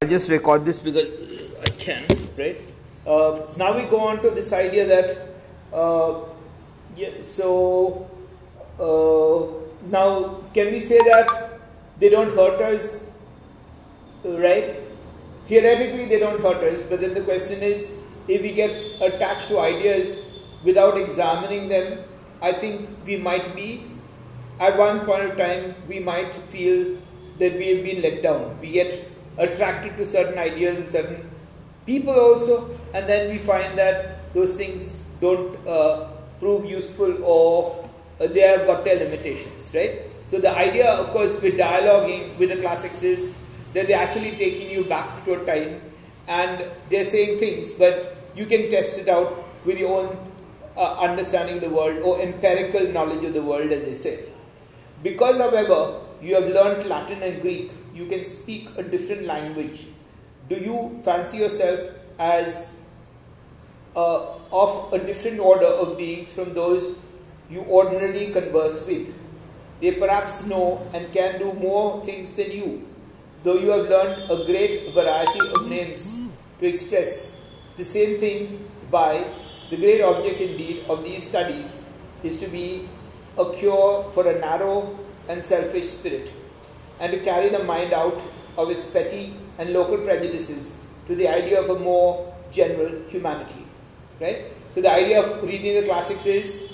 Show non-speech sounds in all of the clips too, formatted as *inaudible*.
I'll just record this because I can, right? Uh, now we go on to this idea that, uh, yeah, so uh, now can we say that they don't hurt us, right? Theoretically, they don't hurt us, but then the question is if we get attached to ideas without examining them, I think we might be, at one point of time, we might feel that we have been let down. We get attracted to certain ideas and certain people also, and then we find that those things don't uh, prove useful or they have got their limitations, right? So the idea, of course, with dialoguing with the classics is that they're actually taking you back to a time and they're saying things, but you can test it out with your own uh, understanding of the world or empirical knowledge of the world, as they say. Because, however, you have learned Latin and Greek, you can speak a different language. Do you fancy yourself as uh, of a different order of beings from those you ordinarily converse with? They perhaps know and can do more things than you, though you have learned a great variety of names to express the same thing by the great object indeed of these studies is to be a cure for a narrow and selfish spirit, and to carry the mind out of its petty and local prejudices to the idea of a more general humanity. Right? So, the idea of reading the classics is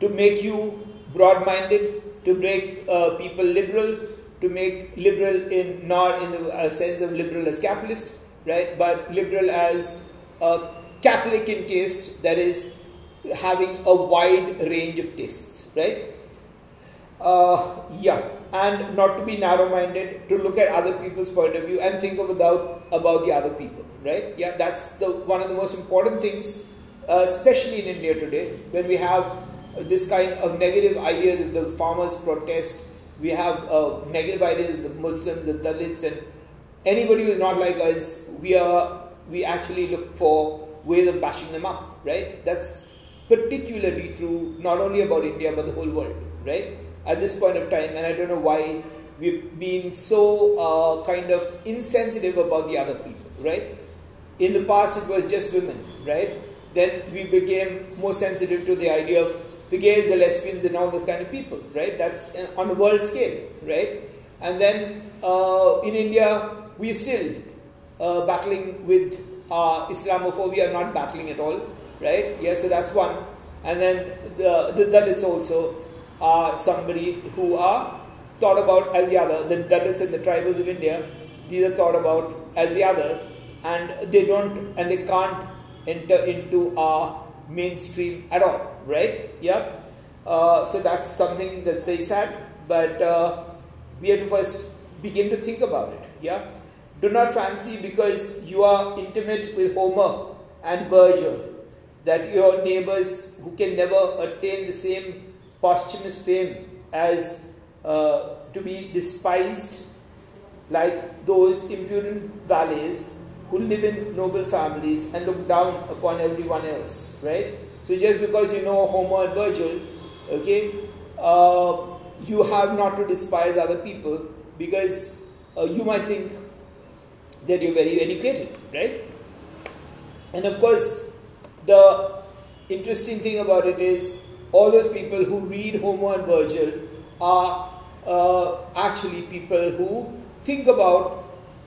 to make you broad minded, to make uh, people liberal, to make liberal in not in the uh, sense of liberal as capitalist, right? But liberal as a Catholic in taste, that is having a wide range of tastes, right? Uh, yeah, and not to be narrow-minded, to look at other people's point of view and think about about the other people, right? Yeah, that's the one of the most important things, uh, especially in India today, when we have this kind of negative ideas of the farmers' protest. We have uh, negative ideas of the Muslims, the Dalits, and anybody who is not like us. We are we actually look for ways of bashing them up, right? That's particularly true not only about India but the whole world, right? At this point of time, and I don't know why we've been so uh, kind of insensitive about the other people, right? In the past, it was just women, right? Then we became more sensitive to the idea of the gays, the lesbians, and all those kind of people, right? That's on a world scale, right? And then uh, in India, we're still uh, battling with uh, Islamophobia, not battling at all, right? Yeah, so that's one. And then the, the Dalits also are somebody who are thought about as the other. The Dalits and the tribals of India, these are thought about as the other, and they don't and they can't enter into our mainstream at all, right? Yeah. Uh, so that's something that's very sad, but uh, we have to first begin to think about it. Yeah. Do not fancy because you are intimate with Homer and Virgil that your neighbors who can never attain the same posthumous fame as uh, to be despised like those impudent valets who live in noble families and look down upon everyone else, right? So just because you know Homer and Virgil, okay, uh, you have not to despise other people because uh, you might think that you're very educated, right? And of course, the interesting thing about it is all those people who read Homer and Virgil are uh, actually people who think about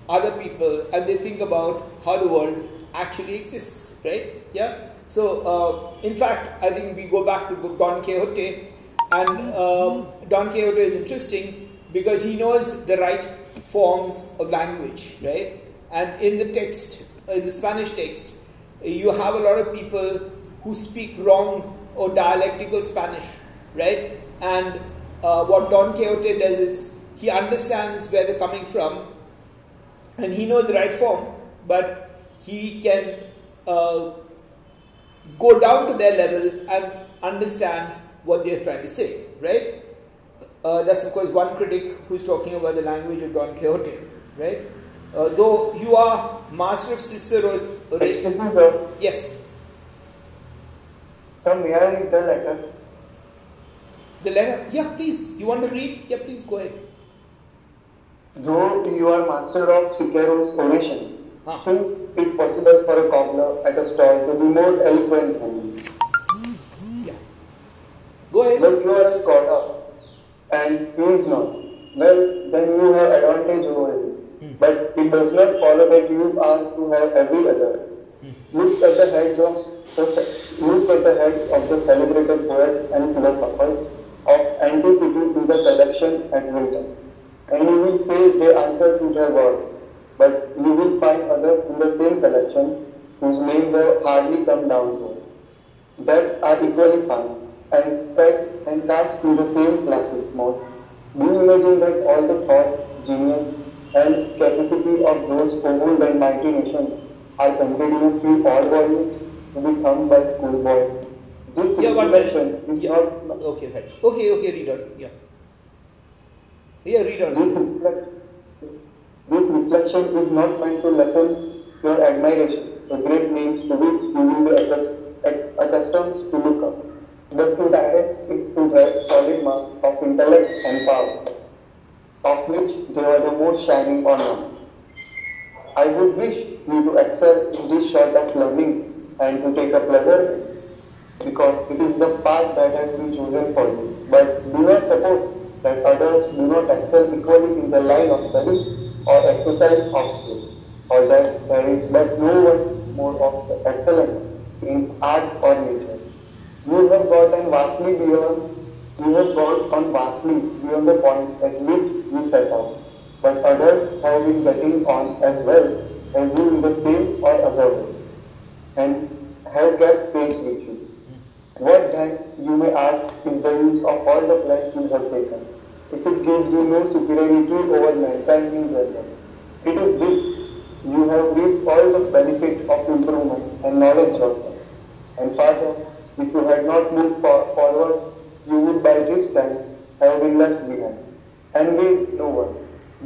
other people and they think about how the world actually exists, right? Yeah. So, uh, in fact, I think we go back to Don Quixote, and um, Don Quixote is interesting because he knows the right forms of language, right? And in the text, in the Spanish text, you have a lot of people who speak wrong or dialectical Spanish, right? And uh, what Don Quixote does is he understands where they're coming from and he knows the right form, but he can uh, go down to their level and understand what they're trying to say, right? Uh, that's of course one critic who's talking about the language of Don Quixote, right? Uh, though you are master of Cicero's. Excuse me, sir. Yes. Sir, may I read the letter? The letter? Yeah, please. You want to read? Yeah, please go ahead. Though you are master of Cicero's orations, Huh. think it possible for a cobbler at a stall to be more eloquent than you. Yeah. Go ahead. But you are a scholar, and he is not. Well, then you have advantage over him. Hmm. But it does not follow that you are to have every other. Hmm. Look at the heads of look at the of the celebrated poets and philosophers of antiquity in the collection at Wilton, and you will say they answer to their words. But you will find others in the same collection whose names have hardly come down to that are equally fine and pegged and cast in the same classic mode. Do you imagine that all the thoughts, genius, and capacity of those old and mighty nations are contained in a few odd volumes to be thumbed by schoolboys? This Yeah, minute. reflection is Yeah. not Okay, right. Okay, okay, read on. Yeah. Yeah, read on. this reflect, this reflection is not meant to lessen your admiration for great names to which you will be accus- ac- accustomed to look up, but to direct it to their solid mass of intellect and power, of which they are the most shining ornament. I would wish you to excel in this sort of learning and to take a pleasure because it is the path that has been chosen for you. But do not suppose that others do not excel equally in the line of study or exercise of skill, or that there is but no one more of excellence in art or nature. You have gotten vastly beyond, you have gone on vastly beyond the point at which you set out. But others have been getting on as well as you in the same or way, and have kept pace with you. What then, you may ask, is the use of all the plans you have taken? If it gives you no superiority over mankind in general, it is this, you have reaped all the benefit of improvement and knowledge of them. And further, if you had not moved for- forward, you would by this time have been left behind. Envy no one,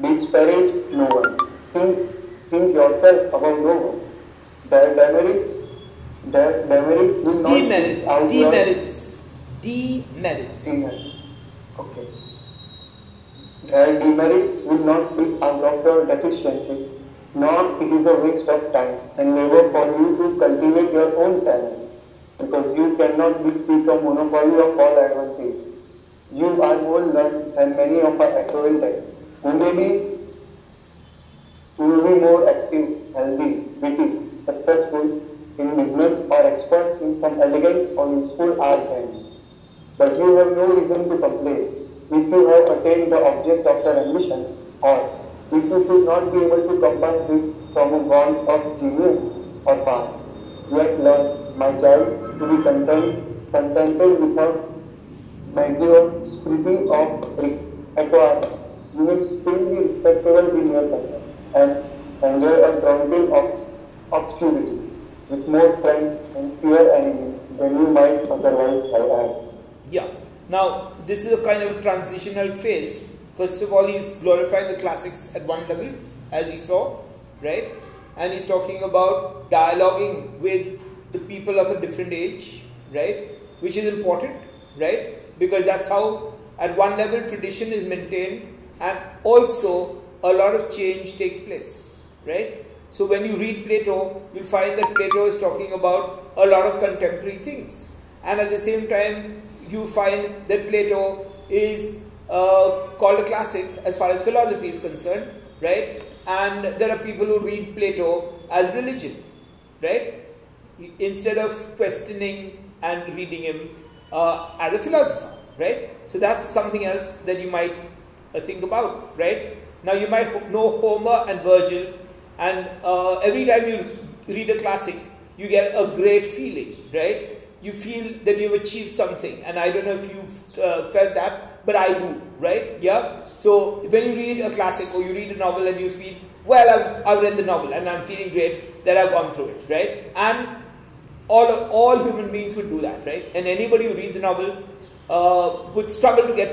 disparage no one, think, think yourself above no one. Their demerits, their demerits will not Demerits. Demerits. Demerits. Demerits. Okay. Their demerits will not be out of your deficiencies, nor it is a waste of time and labor for you to cultivate your own talents, because you cannot be speak a monopoly of all advantage. You are more learned than many of our acquaintances, who may be who will be more active, healthy, witty, successful in business or expert in some elegant or useful art than. But you have no reason to complain if you have attained the object of your ambition or if you should not be able to combine this from a bond of genius or past. Yet learn, my child, to be content, contented without magnum sprinkling of acquire. You may still be respectable in your conduct and enjoy a daunting obs- obscurity with more friends and fewer enemies than you might otherwise have had. Yeah. Now, this is a kind of transitional phase. First of all, he's glorifying the classics at one level, as we saw, right? And he's talking about dialoguing with the people of a different age, right? Which is important, right? Because that's how, at one level, tradition is maintained, and also a lot of change takes place, right? So, when you read Plato, you'll find that Plato is talking about a lot of contemporary things, and at the same time, you find that Plato is uh, called a classic as far as philosophy is concerned, right? And there are people who read Plato as religion, right? Instead of questioning and reading him uh, as a philosopher, right? So that's something else that you might uh, think about, right? Now you might know Homer and Virgil, and uh, every time you read a classic, you get a great feeling, right? You feel that you've achieved something, and I don't know if you've uh, felt that, but I do, right? Yeah. So when you read a classic or you read a novel and you feel, well, I've, I've read the novel and I'm feeling great that I've gone through it, right? And all all human beings would do that, right? And anybody who reads a novel uh, would struggle to get.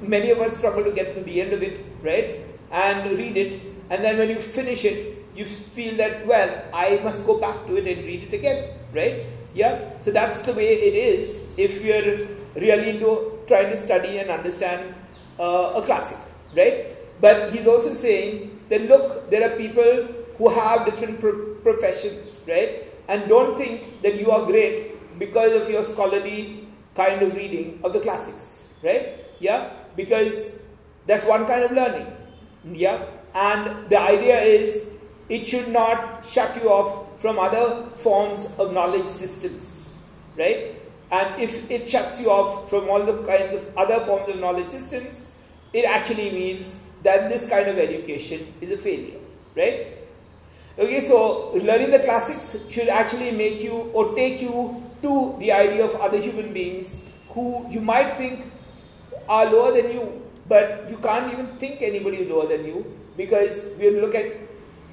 Many of us struggle to get to the end of it, right? And read it, and then when you finish it, you feel that well, I must go back to it and read it again, right? Yeah. So that's the way it is if you're really into trying to study and understand uh, a classic, right? But he's also saying that look, there are people who have different pro- professions, right? And don't think that you are great because of your scholarly kind of reading of the classics, right? Yeah, because that's one kind of learning, yeah. And the idea is it should not shut you off from other forms of knowledge systems, right? And if it shuts you off from all the kinds of other forms of knowledge systems, it actually means that this kind of education is a failure, right? Okay, so learning the classics should actually make you or take you to the idea of other human beings who you might think are lower than you, but you can't even think anybody lower than you because we look at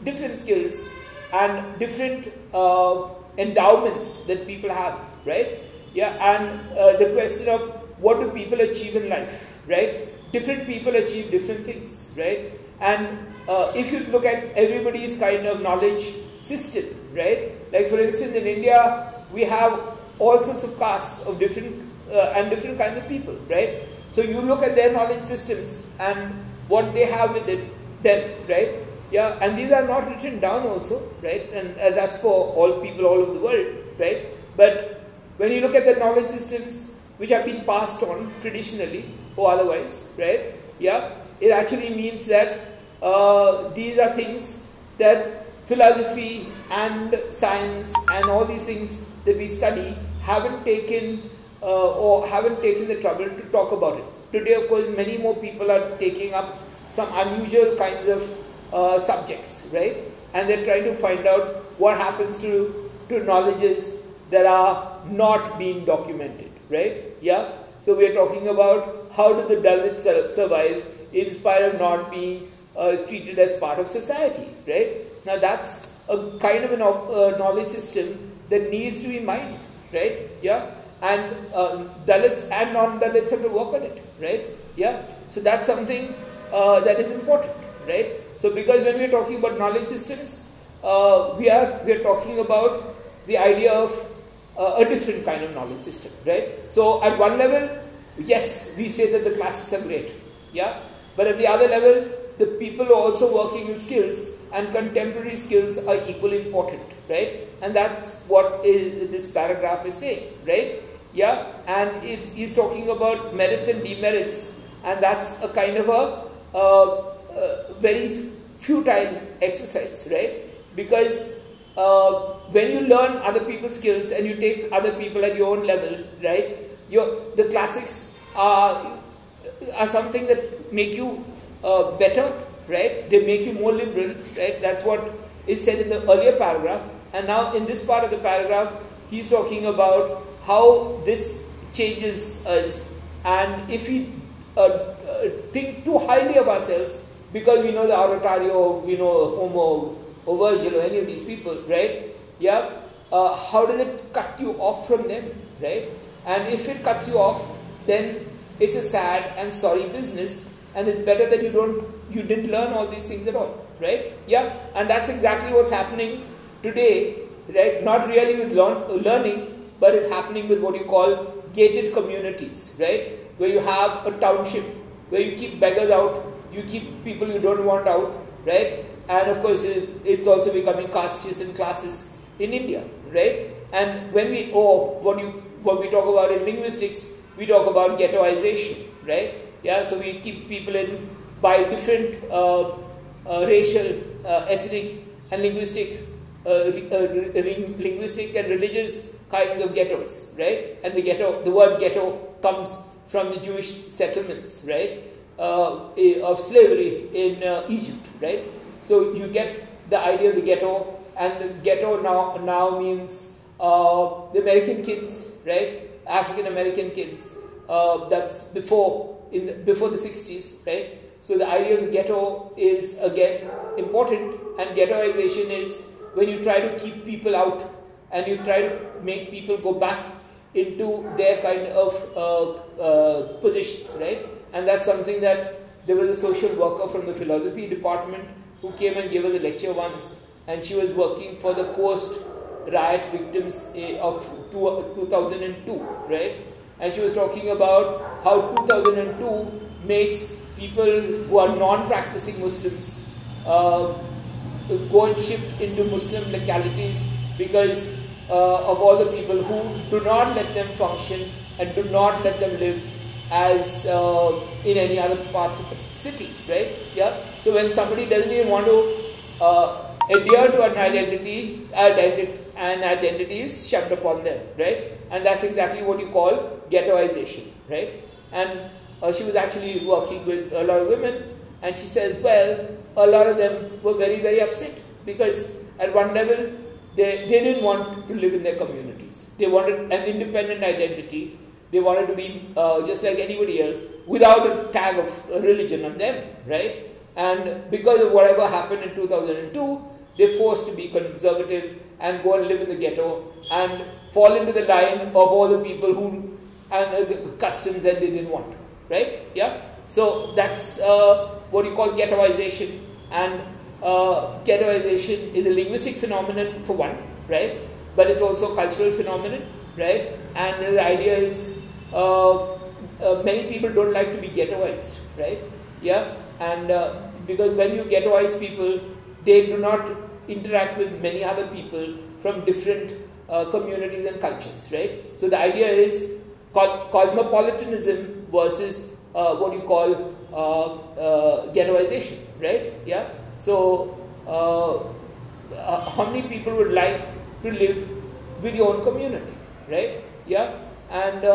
different skills and different uh, endowments that people have, right? Yeah, and uh, the question of what do people achieve in life, right? Different people achieve different things, right? And uh, if you look at everybody's kind of knowledge system, right? Like for instance, in India, we have all sorts of castes of different uh, and different kinds of people, right? So you look at their knowledge systems and what they have with it, them, right? Yeah, and these are not written down also, right? And uh, that's for all people all over the world, right? But when you look at the knowledge systems which have been passed on traditionally or otherwise, right? Yeah, it actually means that uh, these are things that philosophy and science and all these things that we study haven't taken uh, or haven't taken the trouble to talk about it. Today, of course, many more people are taking up some unusual kinds of uh, subjects, right? And they're trying to find out what happens to, to knowledges that are not being documented, right? Yeah. So we are talking about how do the Dalits survive in spite of not being uh, treated as part of society, right? Now that's a kind of a uh, knowledge system that needs to be mined, right? Yeah. And uh, Dalits and non-Dalits have to work on it, right? Yeah. So that's something uh, that is important, right? So because when we are talking about knowledge systems, uh, we are we are talking about the idea of uh, a different kind of knowledge system, right? So at one level, yes, we say that the classics are great, yeah, but at the other level, the people are also working in skills and contemporary skills are equally important, right? And that's what is, this paragraph is saying, right? Yeah, and he's talking about merits and demerits, and that's a kind of a, a very futile exercise, right? Because uh, when you learn other people's skills and you take other people at your own level, right? Your the classics are are something that make you uh, better, right? They make you more liberal, right? That's what is said in the earlier paragraph. And now in this part of the paragraph, he's talking about how this changes us, and if uh, uh think too highly of ourselves because we know the oratorio, we know Homer or Virgil or any of these people, right? Yeah, uh, how does it cut you off from them, right? And if it cuts you off, then it's a sad and sorry business, and it's better that you don't, you didn't learn all these things at all, right? Yeah, and that's exactly what's happening today, right? Not really with learn, learning, but it's happening with what you call gated communities, right? Where you have a township, where you keep beggars out, you keep people you don't want out, right? and of course it's also becoming castes and classes in India, right? And when we oh what you what we talk about in linguistics, we talk about ghettoization, right? Yeah, so we keep people in by different uh, uh, racial, uh, ethnic, and linguistic, uh, uh, linguistic and religious kinds of ghettos, right? And the ghetto, the word ghetto comes from the Jewish settlements, right, uh, of slavery in Egypt, right? So you get the idea of the ghetto, and the ghetto now now means uh, the American kids, right? African American kids. Uh, that's before in the, before the 60s, right? So the idea of the ghetto is again important, and ghettoization is when you try to keep people out and you try to make people go back into their kind of uh, uh, positions, right? And that's something that there was a social worker from the philosophy department who came and gave us a lecture once, and she was working for the post riot victims eh, of 2002, right? And she was talking about how 2002 makes people who are non-practicing Muslims uh, go and shift into Muslim localities because uh, of all the people who do not let them function and do not let them live as uh, in any other parts of the city, right? Yeah. So when somebody doesn't even want to uh, adhere to an identity, an identity is shoved upon them, right? And that's exactly what you call ghettoization, right? And uh, she was actually working with a lot of women, and she says, well, a lot of them were very, very upset because at one level they, they didn't want to live in their communities. They wanted an independent identity. They wanted to be uh, just like anybody else without a tag of religion on them, right? And because of whatever happened in 2002, they're forced to be conservative and go and live in the ghetto and fall into the line of all the people who and uh, the customs that they didn't want, right? Yeah. So that's uh, what you call ghettoization, and uh, ghettoization is a linguistic phenomenon for one, right? But it's also a cultural phenomenon, right? And the idea is uh, uh, many people don't like to be ghettoized, right? Yeah, and uh, because when you ghettoize people, they do not interact with many other people from different uh, communities and cultures, right? So the idea is co- cosmopolitanism versus uh, what you call uh, ghettoization, right? Yeah. So uh, uh, how many people would like to live with your own community, right? Yeah. And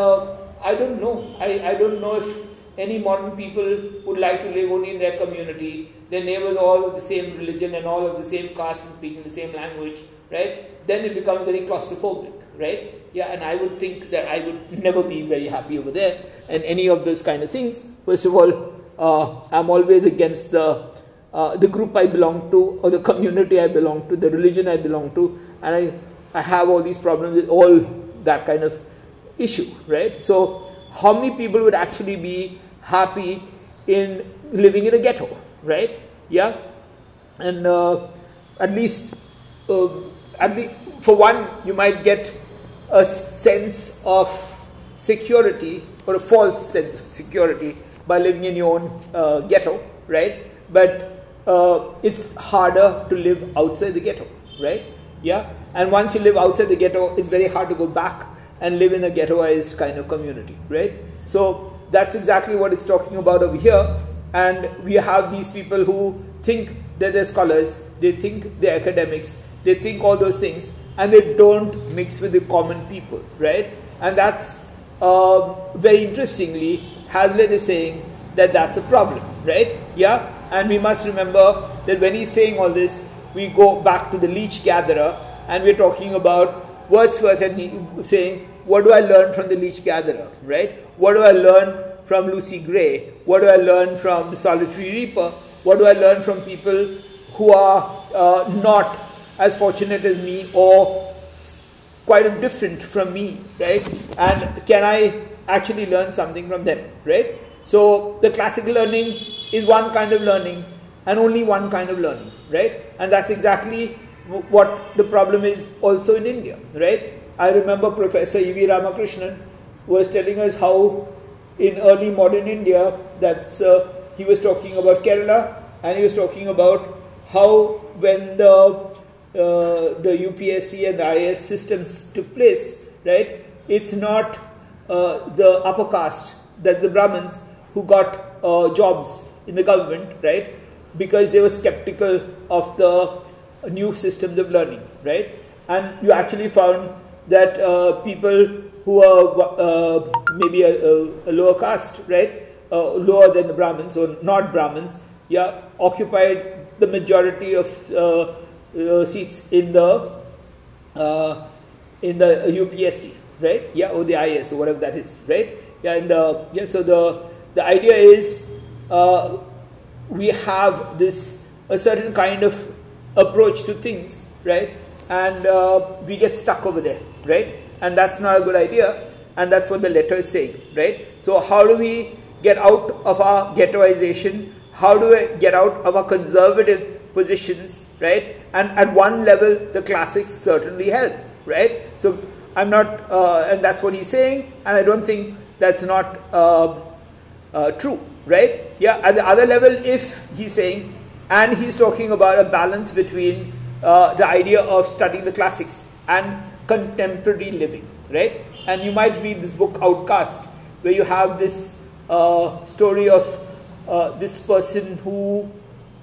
I don't know. I, I don't know if any modern people would like to live only in their community, their neighbors all of the same religion and all of the same caste and speaking the same language, right? Then it becomes very claustrophobic, right? Yeah, and I would think that I would never be very happy over there and any of those kind of things. First of all, uh, I'm always against the uh, the group I belong to or the community I belong to, the religion I belong to, and I I have all these problems with all that kind of issue, right? So how many people would actually be happy in living in a ghetto, right? Yeah, and uh, at least, uh, at least for one, you might get a sense of security or a false sense of security by living in your own uh, ghetto, right? But uh, it's harder to live outside the ghetto, right? Yeah, and once you live outside the ghetto, it's very hard to go back and live in a ghettoized kind of community, right? So that's exactly what it's talking about over here. And we have these people who think that they're scholars, they think they're academics, they think all those things, and they don't mix with the common people, right? And that's uh, very interestingly, Hazlitt is saying that that's a problem, right? Yeah, and we must remember that when he's saying all this, we go back to the leech gatherer, and we're talking about Wordsworth and saying what do I learn from the leech gatherer, right? What do I learn from Lucy Gray? What do I learn from the solitary reaper? What do I learn from people who are uh, not as fortunate as me or quite different from me, right? And can I actually learn something from them, right? So the classical learning is one kind of learning and only one kind of learning, right? And that's exactly what the problem is also in India, right? I remember Professor E.V. Ramakrishnan was telling us how in early modern India that uh, he was talking about Kerala and he was talking about how when the uh, the UPSC and the IAS systems took place, right? It's not uh, the upper caste, that the Brahmins who got uh, jobs in the government, right? Because they were skeptical of the new systems of learning, right? And you actually found that uh, people who are uh, maybe a, a, lower caste, right, uh, lower than the Brahmins or not Brahmins, yeah, occupied the majority of uh, uh, seats in the uh, in the UPSC, right? Yeah, or the IS or whatever that is, right? Yeah, in the yeah. So the the idea is we have this a certain kind of approach to things, right? And we get stuck over there right? And that's not a good idea. And that's what the letter is saying, right? So, how do we get out of our ghettoization? How do we get out of our conservative positions, right? And at one level, the classics certainly help, right? So, I'm not, uh, and that's what he's saying, and I don't think that's not uh, uh, true, right? Yeah, at the other level, if he's saying, and he's talking about a balance between uh, the idea of studying the classics and contemporary living, right? And you might read this book, Outcast, where you have this uh, story of uh, this person who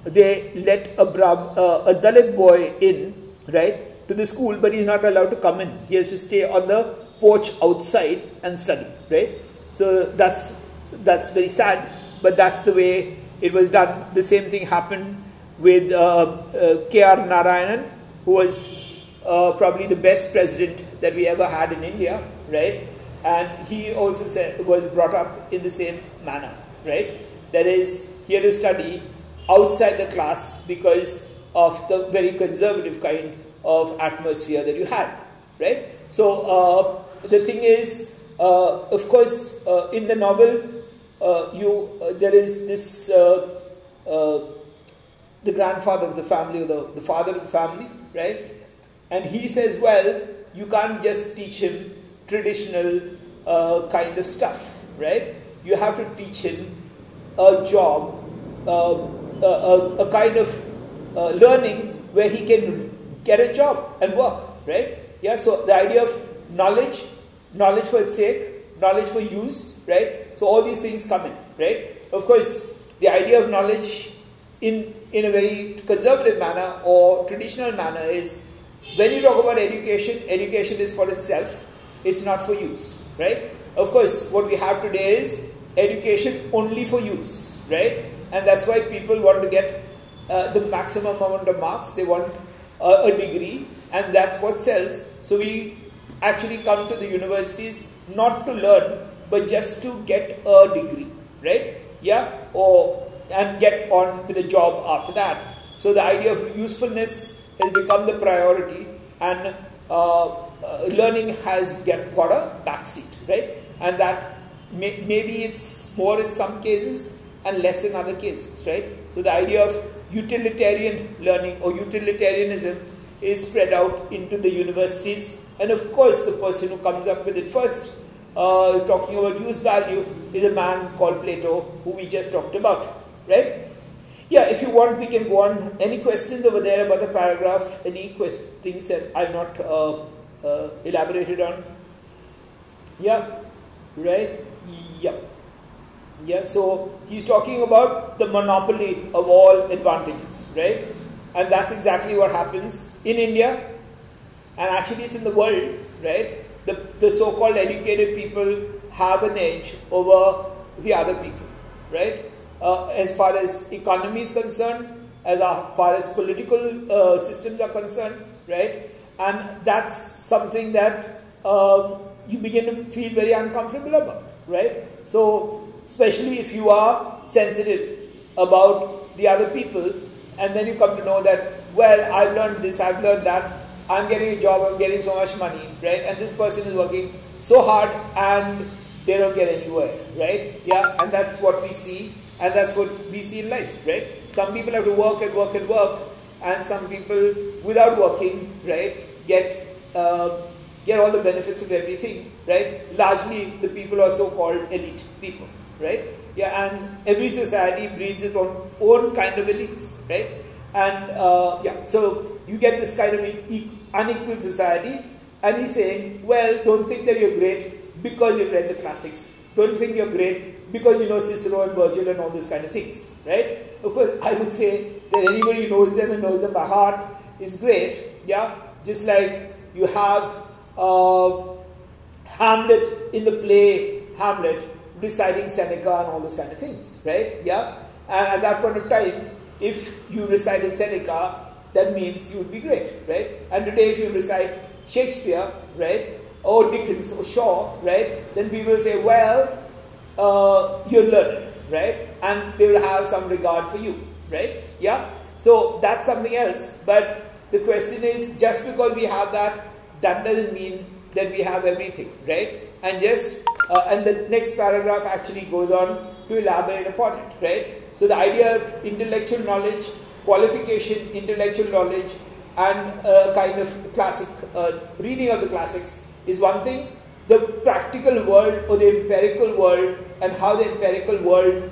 they let a, Brah- uh, a Dalit boy in, right, to the school, but he's not allowed to come in. He has to stay on the porch outside and study, right? So that's that's very sad, but that's the way it was done. The same thing happened with uh, uh, K.R. Narayanan, who was uh, probably the best president that we ever had in India, right? And he also said, was brought up in the same manner, right? That is, he had to study outside the class because of the very conservative kind of atmosphere that you had, right? So uh, the thing is, uh, of course, uh, in the novel, you uh, there is this uh, the grandfather of the family or the, the father of the family, right? And he says, well, you can't just teach him traditional uh, kind of stuff, right? You have to teach him a job, uh, a, a, kind of uh, learning where he can get a job and work, right? Yeah, so the idea of knowledge, knowledge for its sake, knowledge for use, right? So all these things come in, right? Of course, the idea of knowledge in, in a very conservative manner or traditional manner is when you talk about education, education is for itself, it's not for use, right? Of course, what we have today is education only for use, right? And that's why people want to get uh, the maximum amount of marks, they want uh, a degree, and that's what sells. So we actually come to the universities not to learn, but just to get a degree, right? Yeah, or and get on with a job after that. So the idea of usefulness has become the priority, and uh, uh, learning has get got a backseat, right? And that may, maybe it's more in some cases and less in other cases, right? So the idea of utilitarian learning or utilitarianism is spread out into the universities, and of course, the person who comes up with it first, uh, talking about use value, is a man called Plato, who we just talked about right? Yeah, if you want, we can go on. Any questions over there about the paragraph? Any quest- things that I've not uh, uh, elaborated on? Yeah, right? Yeah. Yeah, so he's talking about the monopoly of all advantages, right? And that's exactly what happens in India, and actually it's in the world, right? The, the so called educated people have an edge over the other people, right? uh, as far as economy is concerned, as far as political uh, systems are concerned, right? And that's something that uh, you begin to feel very uncomfortable about, right? So, especially if you are sensitive about the other people, and then you come to know that, well, I've learned this, I've learned that, I'm getting a job, I'm getting so much money, right? And this person is working so hard and they don't get anywhere, right? Yeah, and that's what we see and that's what we see in life, right? Some people have to work and work and work, and some people, without working, right, get uh, get all the benefits of everything, right? Largely, the people are so-called elite people, right? Yeah, and every society breeds its own own kind of elites, right? And uh, yeah, so you get this kind of unequal society, and he's saying, well, don't think that you're great because you've read the classics. Don't think you're great because you know Cicero and Virgil and all those kind of things, right? Of course, I would say that anybody who knows them and knows them by heart is great, yeah. Just like you have uh, Hamlet in the play Hamlet reciting Seneca and all those kind of things, right? Yeah. And at that point of time, if you recited Seneca, that means you would be great, right? And today, if you recite Shakespeare, right, or Dickens or Shaw, right, then people will say, well, uh, you're learned, right? And they will have some regard for you, right? Yeah? So that's something else. But the question is just because we have that, that doesn't mean that we have everything, right? And just, uh, and the next paragraph actually goes on to elaborate upon it, right? So the idea of intellectual knowledge, qualification, intellectual knowledge, and a kind of classic uh, reading of the classics is one thing. The practical world or the empirical world and how the empirical world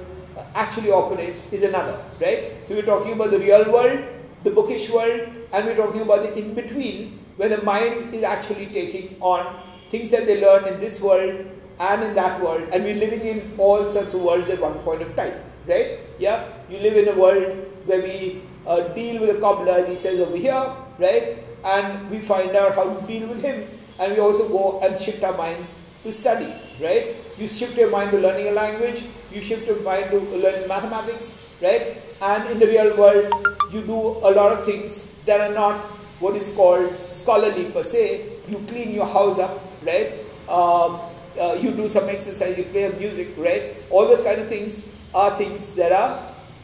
actually operates is another, right? So we're talking about the real world, the bookish world, and we're talking about the in between where the mind is actually taking on things that they learn in this world and in that world, and we're living in all sorts of worlds at one point of time, right? Yeah, you live in a world where we uh, deal with a cobbler, he says over here, right? And we find out how to deal with him, and we also go and shift our minds to study, right? You shift your mind to learning a language, you shift your mind to learning mathematics, right? And in the real world, you do a lot of things that are not what is called scholarly per se. You clean your house up, right? Um, uh, you do some exercise, you play music, right? All those kind of things are things that are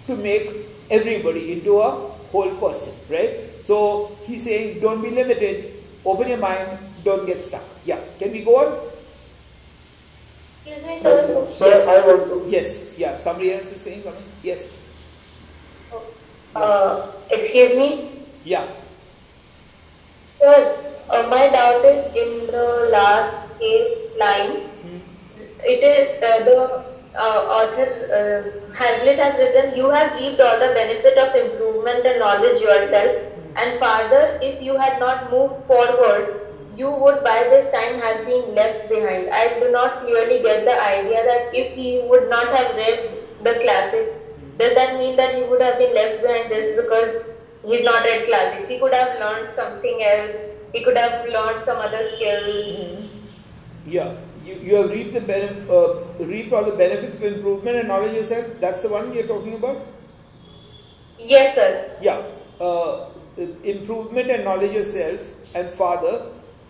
to make everybody into a whole person, right? So he's saying, don't be limited, open your mind, don't get stuck. Yeah, can we go on? Excuse me, sir. Sir, sir, I want to. Yes, yeah, somebody else is saying something? Yes, Uh, excuse me, yeah, sir. Uh, my doubt is in the last eighth line. It is uh, the uh, author uh, Hazlitt has written, "You have reaped all the benefit of improvement and knowledge yourself, and further, if you had not moved forward." You would by this time have been left behind. I do not clearly get the idea that if he would not have read the classics, does that mean that he would have been left behind just because he's not read classics? He could have learned something else. He could have learned some other skill. yeah. You, you have reaped, the benef- uh, reaped all the benefits of improvement and knowledge yourself. That's the one you're talking about? Yes, sir. Yeah, uh, improvement and knowledge yourself and father.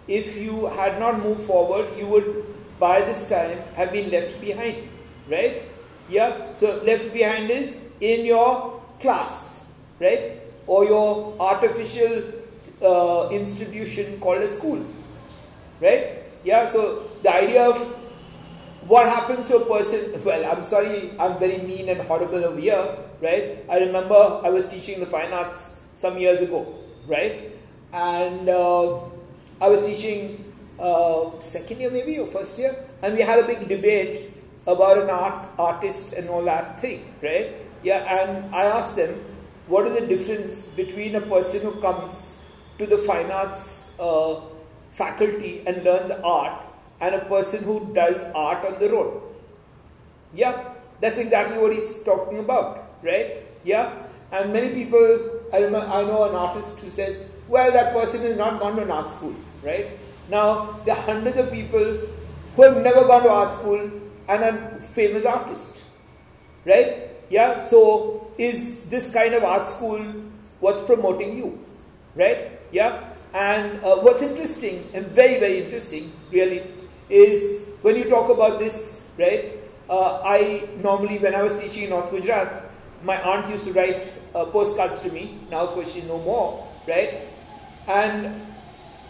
If you had not moved forward, you would by this time have been left behind, right? Yeah, so left behind is in your class, right? Or your artificial uh, institution called a school, right? Yeah, so the idea of what happens to a person well i'm sorry i'm very mean and horrible over here right? I remember i was teaching the fine arts some years ago right? And uh, i was teaching uh, second year maybe or first year and we had a big debate about an art artist and all that thing right? Yeah and i asked them what is the difference between a person who comes to the fine arts uh, faculty and learns art and a person who does art on the road. Yeah, that's exactly what he's talking about, right? Yeah, and many people, I, I know an artist who says, well, that person has not gone to an art school, right? Now, there are hundreds of people who have never gone to art school and are famous artists, right? Yeah, so is this kind of art school what's promoting you, right? Yeah, and uh, what's interesting and very, very interesting, really, is when you talk about this, right? Uh, I normally, when I was teaching in North Gujarat, my aunt used to write uh, postcards to me. Now, of course, she's no more, right? And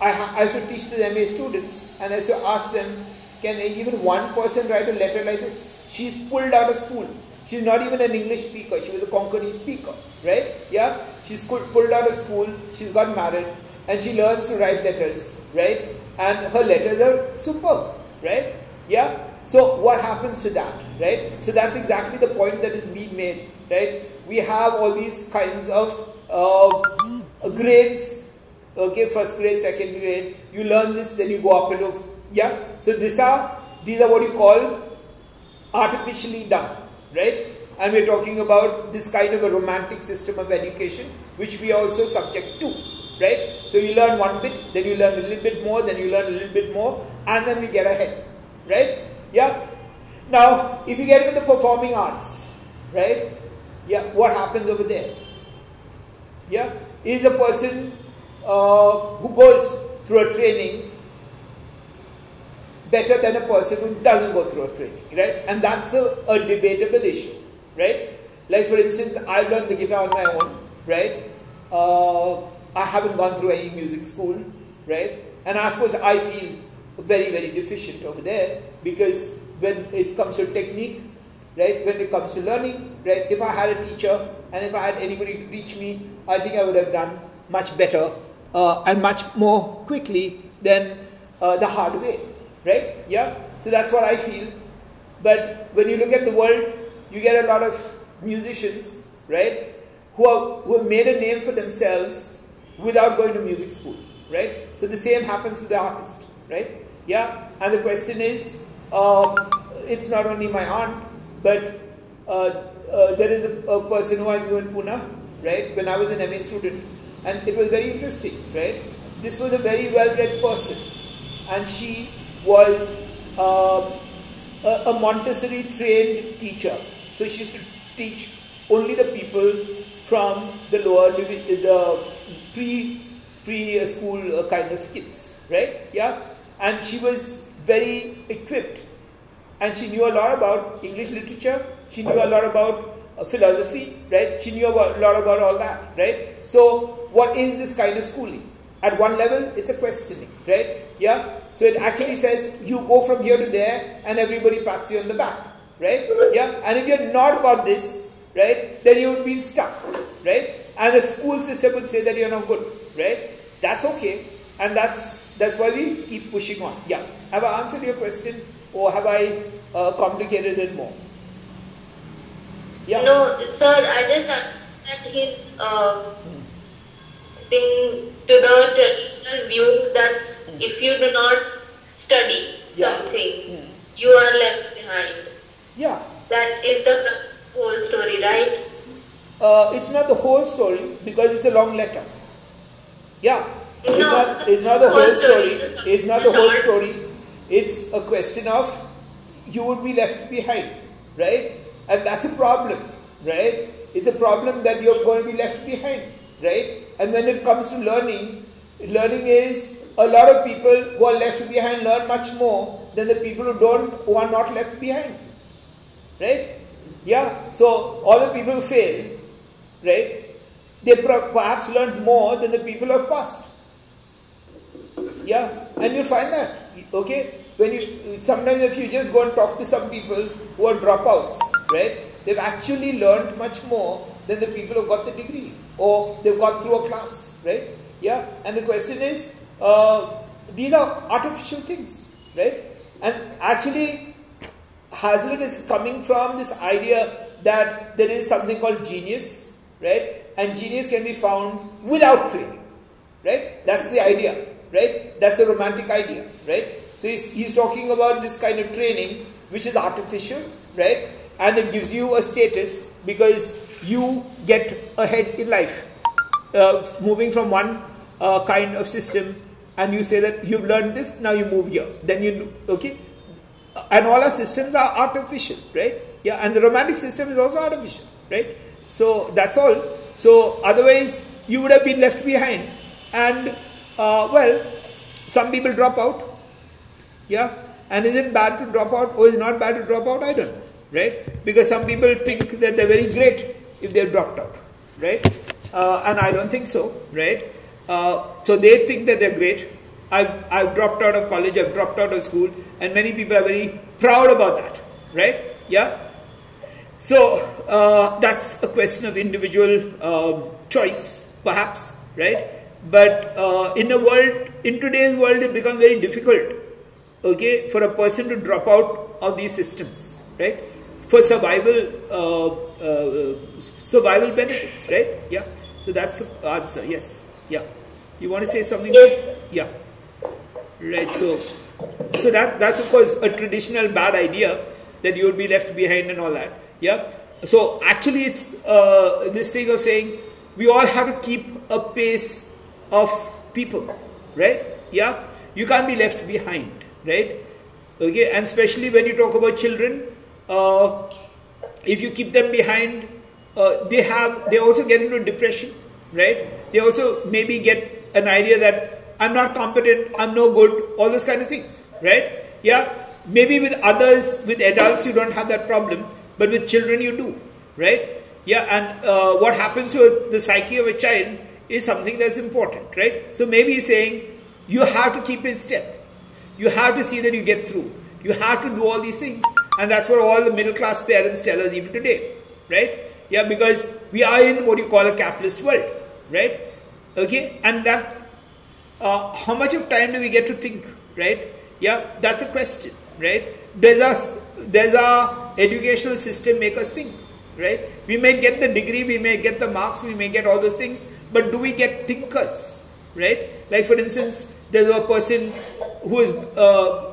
I, I used to teach the MA students, and I used to ask them, can even one person write a letter like this? She's pulled out of school. She's not even an English speaker. She was a Konkani speaker, right? Yeah, she's pulled out of school. She's got married, and she learns to write letters, right? And her letters are superb, right? Yeah. So what happens to that, right? So that's exactly the point that is being made, right? We have all these kinds of uh, grades, okay, first grade, second grade. You learn this, then you go up into yeah. So these are these are what you call artificially done, right? And we're talking about this kind of a romantic system of education, which we are also subject to, right? So you learn one bit, then you learn a little bit more, then you learn a little bit more, and then we get ahead, right? Yeah. Now, if you get into the performing arts, right? Yeah, what happens over there? Yeah, is a person uh, who goes through a training better than a person who doesn't go through a training, right? And that's a, a debatable issue, right? Like for instance, I learned the guitar on my own, right? Uh, I haven't gone through any music school, right? And of course, I feel very, very deficient over there because when it comes to technique, right? When it comes to learning, right? If I had a teacher and if I had anybody to teach me, I think I would have done much better uh, and much more quickly than uh, the hard way, right? Yeah. So that's what I feel. But when you look at the world, you get a lot of musicians, right, who, are, who have made a name for themselves without going to music school, right? So the same happens with the artist, right? Yeah, and the question is, um, it's not only my aunt, but uh, uh, there is a, a, person who I knew in Pune, right, when I was an MA student, and it was very interesting, right? This was a very well-read person, and she was uh, a, a Montessori trained teacher. So she used to teach only the people from the lower the pre pre school uh, kind of kids, right? Yeah, and she was very equipped, and she knew a lot about English literature. She knew a lot about uh, philosophy, right? She knew a lot about all that, right? So, what is this kind of schooling? At one level, it's a questioning, right? Yeah. So it actually says you go from here to there, and everybody pats you on the back, right? Yeah. And if you're not got this, right, then you would be stuck, right? And the school system would say that you're not good, right? That's okay, and that's that's why we keep pushing on. Yeah. Have I answered your question, or have I uh, complicated it more? Yeah. No, sir. I just understand his uh, thing to the traditional view that if you do not study yeah. something, you are left behind. Yeah. That is the whole story, right? Uh, it's not the whole story because it's a long letter. Yeah. It's, no, not, it's not the whole story. story. It's not the whole story. It's a question of you would be left behind, right? And that's a problem, right? It's a problem that you're going to be left behind, right? And when it comes to learning, learning is a lot of people who are left behind learn much more than the people who don't, who are not left behind, right? Yeah, so all the people who fail, right, they perhaps learned more than the people of past. Yeah, and you find that, okay, when you, sometimes if you just go and talk to some people who are dropouts, right, they've actually learned much more than the people who got the degree or they've got through a class, right? Yeah, and the question is, uh, these are artificial things, right? And actually, Hazlitt is coming from this idea that there is something called genius, right? And genius can be found without training, right? That's the idea, right? That's a romantic idea, right? So he's, he's talking about this kind of training which is artificial, right? And it gives you a status because you get ahead in life, uh, moving from one uh, kind of system and you say that you've learned this, now you move here. Then you, okay? and all our systems are artificial, right? Yeah, and the romantic system is also artificial, right? So that's all. So otherwise, you would have been left behind, and uh, well, some people drop out. Yeah, and is it bad to drop out, or is it not bad to drop out? I don't know, right? Because some people think that they're very great if they've dropped out, right? Uh, and I don't think so, right? Uh, so they think that they're great, I've, I've dropped out of college, I've dropped out of school, and many people are very proud about that, right? Yeah? So uh, that's a question of individual um, choice, perhaps, right? But uh, in a world, in today's world, it becomes very difficult, okay, for a person to drop out of these systems, right? For survival, uh, uh survival benefits, right? Yeah. So that's the answer. Yes. Yeah. You want to say something? Yes. Yeah. Right. So, so that that's of course a traditional bad idea that you would be left behind and all that. Yeah. So actually, it's uh, this thing of saying we all have to keep a pace of people, right? Yeah. You can't be left behind, right? Okay. And especially when you talk about children, uh, if you keep them behind, uh, they have they also get into depression, right? They also maybe get an idea that I'm not competent, I'm no good, all those kind of things, right? Yeah, maybe with others, with adults, you don't have that problem, but with children, you do, right? Yeah, and uh, what happens to the psyche of a child is something that's important, right? So maybe he's saying you have to keep in step, you have to see that you get through, you have to do all these things, and that's what all the middle class parents tell us even today, right? Yeah, because we are in what you call a capitalist world, right? Okay, and that uh, how much of time do we get to think, right? Yeah, that's a question, right? Does our, does a educational system make us think? right? We may get the degree, we may get the marks, we may get all those things, but do we get thinkers, right? Like for instance, there's a person who is uh,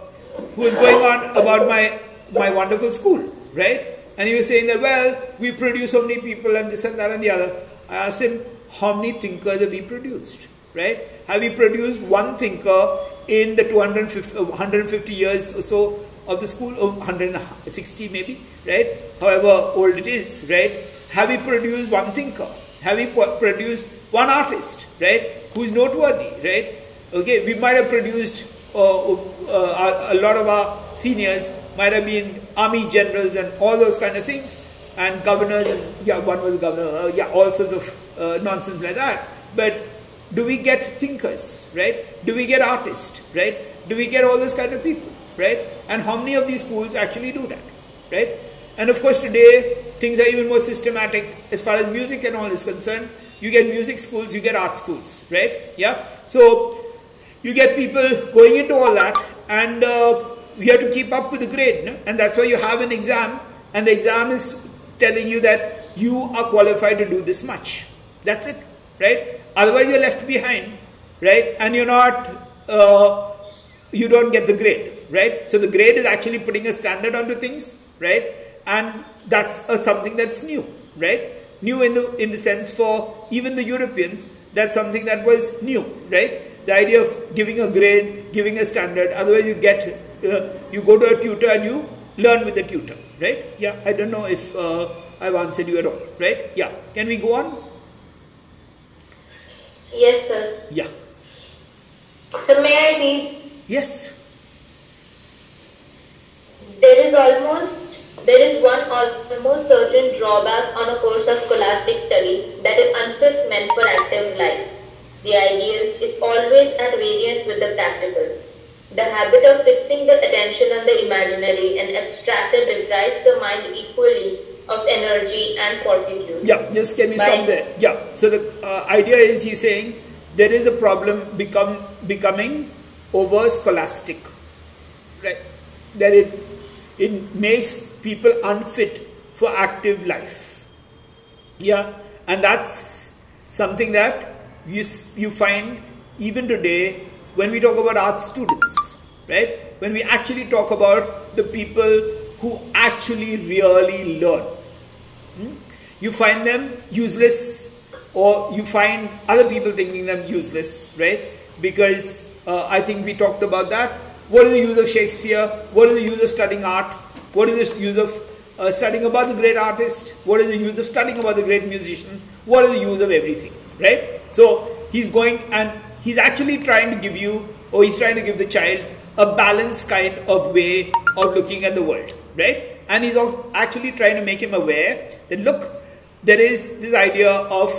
who is going on about my my wonderful school, right? And he was saying that well, we produce so many people and this and that and the other. I asked him, how many thinkers have we produced, right? Have we produced one thinker in the 250, 150 years or so of the school, of 160 maybe, right? However old it is, right? Have we produced one thinker? Have we produced one artist, right? Who is noteworthy, right? Okay, we might have produced uh, uh, a lot of our seniors might have been army generals and all those kind of things, and governors, and yeah, one was a governor, uh, yeah, all sorts of uh, nonsense like that. But do we get thinkers, right? Do we get artists, right? Do we get all those kind of people, right? And how many of these schools actually do that, right? And of course, today things are even more systematic as far as music and all is concerned. You get music schools, you get art schools, right? Yeah. So you get people going into all that, and uh, you have to keep up with the grade, no? and that's why you have an exam, and the exam is telling you that you are qualified to do this much. That's it, right? Otherwise, you're left behind, right? And you're not, uh, you don't get the grade, right? So the grade is actually putting a standard onto things, right? And that's uh, something that's new, right? New in the in the sense for even the Europeans, that's something that was new, right? The idea of giving a grade, giving a standard. Otherwise, you get uh, you go to a tutor and you learn with the tutor, right? Yeah, I don't know if uh, I've answered you at all, right? Yeah, can we go on? Yes, sir. Yeah. So may I read? Yes. There is almost there is one almost certain drawback on a course of scholastic study that it unfits men for active life. The ideal is always at variance with the practical. The habit of fixing the attention on the imaginary and abstracted deprives the mind equally of energy and fortitude. Yeah, just can we stop there? Yeah. So the uh, idea is he's saying there is a problem become becoming over scholastic, right? That it it makes people unfit for active life. Yeah, and that's something that you you find even today when we talk about art students, right? When we actually talk about the people who actually really learn Hmm? You find them useless, or you find other people thinking them useless, right? Because uh, I think we talked about that. What is the use of Shakespeare? What is the use of studying art? What is the use of uh, studying about the great artists? What is the use of studying about the great musicians? What is the use of everything, right? So he's going and he's actually trying to give you, or he's trying to give the child a balanced kind of way of looking at the world, right? and he's actually trying to make him aware that look, there is this idea of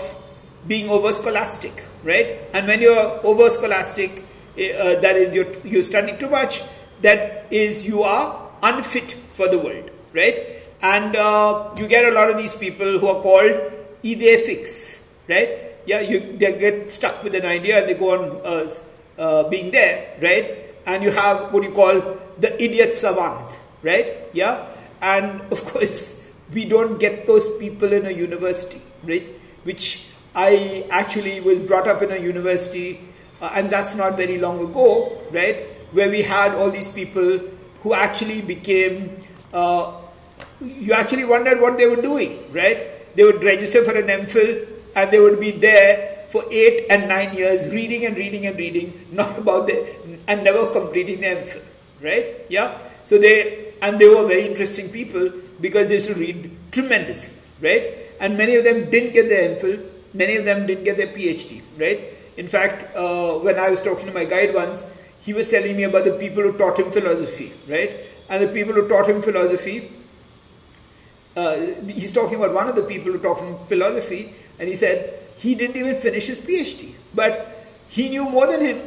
being over scholastic, right? And when you're over scholastic, uh, that is you're, you study too much, that is you are unfit for the world, right? And uh, you get a lot of these people who are called idée fixe, right? Yeah, you they get stuck with an idea and they go on uh, uh, being there, right? And you have what you call the idiot savant, right? Yeah, and *laughs* of course we don't get those people in a university right which i actually was brought up in a university uh, and that's not very long ago right where we had all these people who actually became uh, you actually wondered what they were doing right they would register for an mphil and they would be there for eight and nine years reading and reading and reading *laughs* not about the and never completing the mphil right yeah so they and they were very interesting people because they used to read tremendously, right? And many of them didn't get their MPhil, many of them didn't get their PhD, right? In fact, uh, when I was talking to my guide once, he was telling me about the people who taught him philosophy, right? And the people who taught him philosophy, uh, he's talking about one of the people who taught him philosophy, and he said he didn't even finish his PhD, but he knew more than him,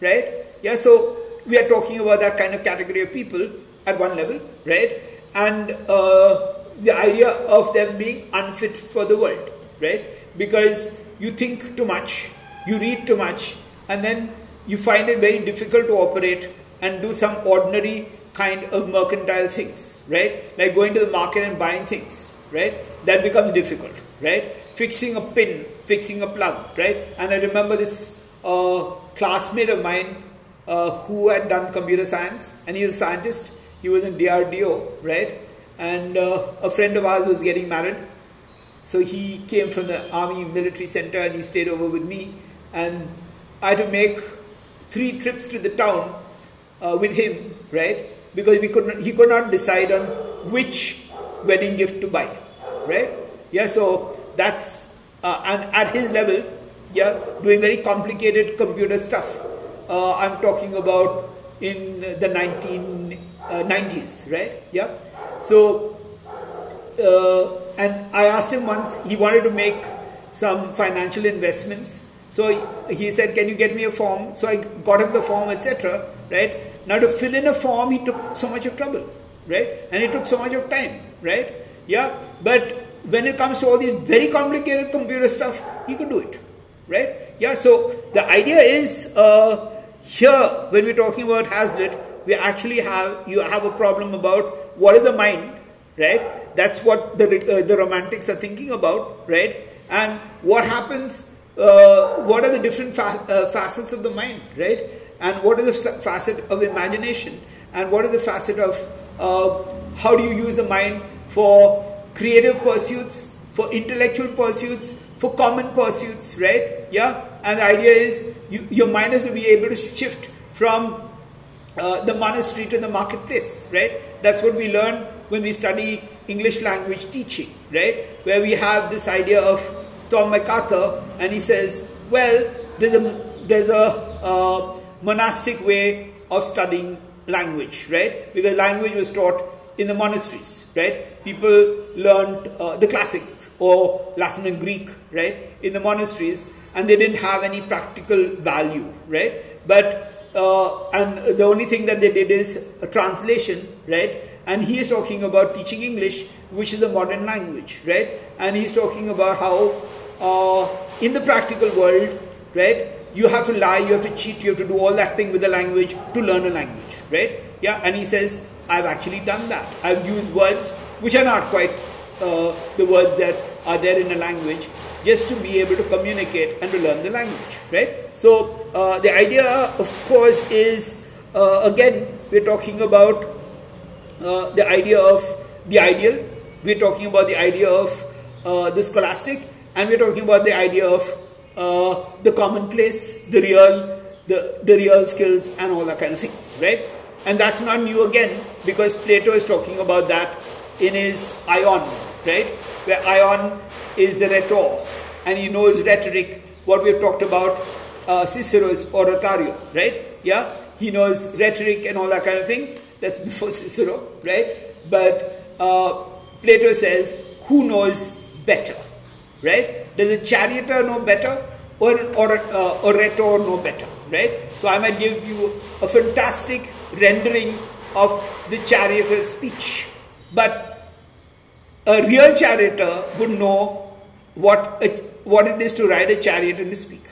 right? Yeah, so we are talking about that kind of category of people at one level, right? And uh, the idea of them being unfit for the world, right? Because you think too much, you read too much, and then you find it very difficult to operate and do some ordinary kind of mercantile things, right? Like going to the market and buying things, right? that becomes difficult, right? Fixing a pin, fixing a plug, right? And I remember this uh, classmate of mine uh, who had done computer science, and he was a scientist. He was in DRDO, right? And uh, a friend of ours was getting married, so he came from the army military center and he stayed over with me, and I had to make three trips to the town uh, with him, right? Because we could not, he could not decide on which wedding gift to buy, right? Yeah, so that's uh, and at his level, yeah, doing very complicated computer stuff. Uh, I'm talking about in the 1990s, uh, right? Yeah, so uh, and I asked him once. He wanted to make some financial investments. So he said, "Can you get me a form?" So I got him the form, etc. Right now, to fill in a form, he took so much of trouble, right? And it took so much of time, right? Yeah, but when it comes to all these very complicated computer stuff, he could do it, right? Yeah, so the idea is uh, here when we're talking about Hazlitt, we actually have you have a problem about what is the mind, right? That's what the uh, the romantics are thinking about, right? And what happens? Uh, what are the different fa- uh, facets of the mind, right? And what is the facet of imagination? And what is the facet of uh, how do you use the mind for creative pursuits, for intellectual pursuits, for common pursuits, right? Yeah, and the idea is you, your mind has to be able to shift from uh, the monastery to the marketplace, right? That's what we learn when we study English language teaching, right? Where we have this idea of Tom McArthur, and he says, well, there's a there's a uh, monastic way of studying language, right? Because language was taught in the monasteries, right? People learned uh, the classics or Latin and Greek, right, in the monasteries, and they didn't have any practical value, right? But uh, and the only thing that they did is a translation, right? And he is talking about teaching English, which is a modern language, right? And he's talking about how uh, in the practical world, right, you have to lie, you have to cheat, you have to do all that thing with the language to learn a language, right? Yeah, and he says, I've actually done that. I've used words which are not quite uh, the words that are there in a language just to be able to communicate and to learn the language, right? So uh, the idea, of course, is uh, again we're talking about uh, the idea of the ideal. We're talking about the idea of uh, the scholastic, and we're talking about the idea of uh, the commonplace, the real, the, the real skills, and all that kind of thing, right? And that's not new again because Plato is talking about that in his Ion, right? Where Ion is the rhetor, and he knows rhetoric, what we've talked about uh, Cicero's oratorio, right? Yeah, he knows rhetoric and all that kind of thing. That's *laughs* before Cicero, right? But uh, Plato says, who knows better, right? Does a charioteer know better or an uh, orator know better, right? So I might give you a fantastic rendering of the charioteer's speech, but a real charioteer would know what a, what it is to ride a chariot and to speak,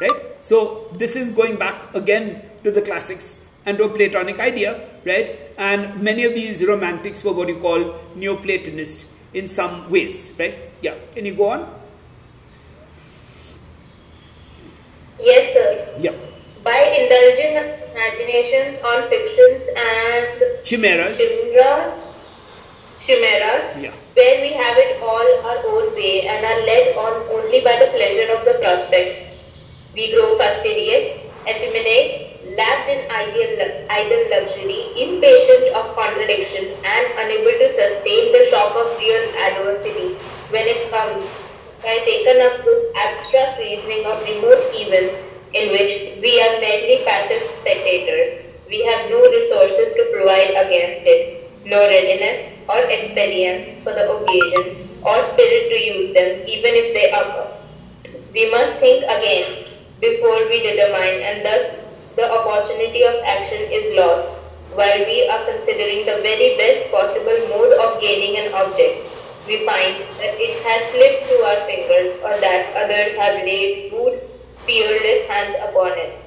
right? So this is going back again to the classics and to a Platonic idea, right? And many of these romantics were what you call Neoplatonist in some ways, right? Yeah, can you go on? Yes, sir. Yeah. By indulging imaginations on fictions and Chimeras. chimeras, chimeras Yeah. where we have it all our own way and are led on only by the pleasure of the prospect. We grow fastidious, effeminate, lapped in ideal, idle luxury, impatient of contradiction, and unable to sustain the shock of real adversity when it comes, by taken up with abstract reasoning of remote events in which we are merely passive spectators. We have no resources to provide against it, no readiness or experience for the occasion, or spirit to use them, even if they occur. We must think again before we determine, and thus the opportunity of action is lost while we are considering the very best possible mode of gaining an object. We find that it has slipped through our fingers or that others have laid rude, fearless hands upon it.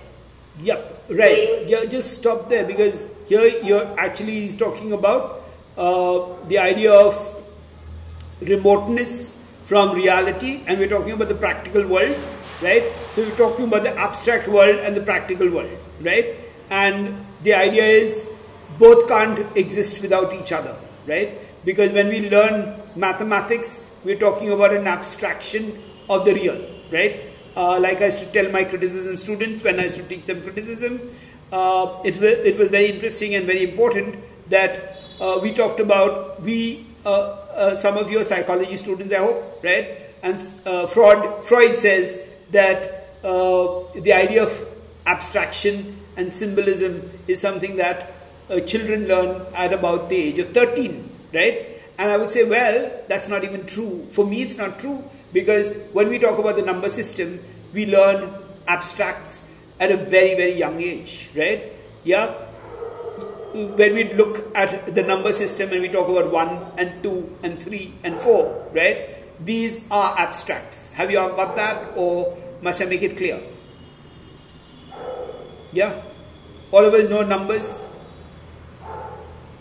Yep, right. Yeah, just stop there because here you're actually he's talking about uh, the idea of remoteness from reality and we're talking about the practical world, right? So we're talking about the abstract world and the practical world, right? And the idea is both can't exist without each other, right? Because when we learn mathematics, we're talking about an abstraction of the real, right? Uh, like I used to tell my criticism students when I used to teach them criticism, uh, it, it was very interesting and very important that uh, we talked about, we, uh, uh, some of your psychology students, I hope, right? And uh, Freud, Freud says that the idea of abstraction and symbolism is something that children learn at about the age of 13, right? And I would say, well, that's not even true. For me, it's not true because when we talk about the number system, we learn abstracts at a very, very young age, right? Yeah. When we look at the number system and we talk about 1 and 2 and 3 and 4, right? These are abstracts. Have you all got that or must I make it clear? Yeah? All of us know numbers?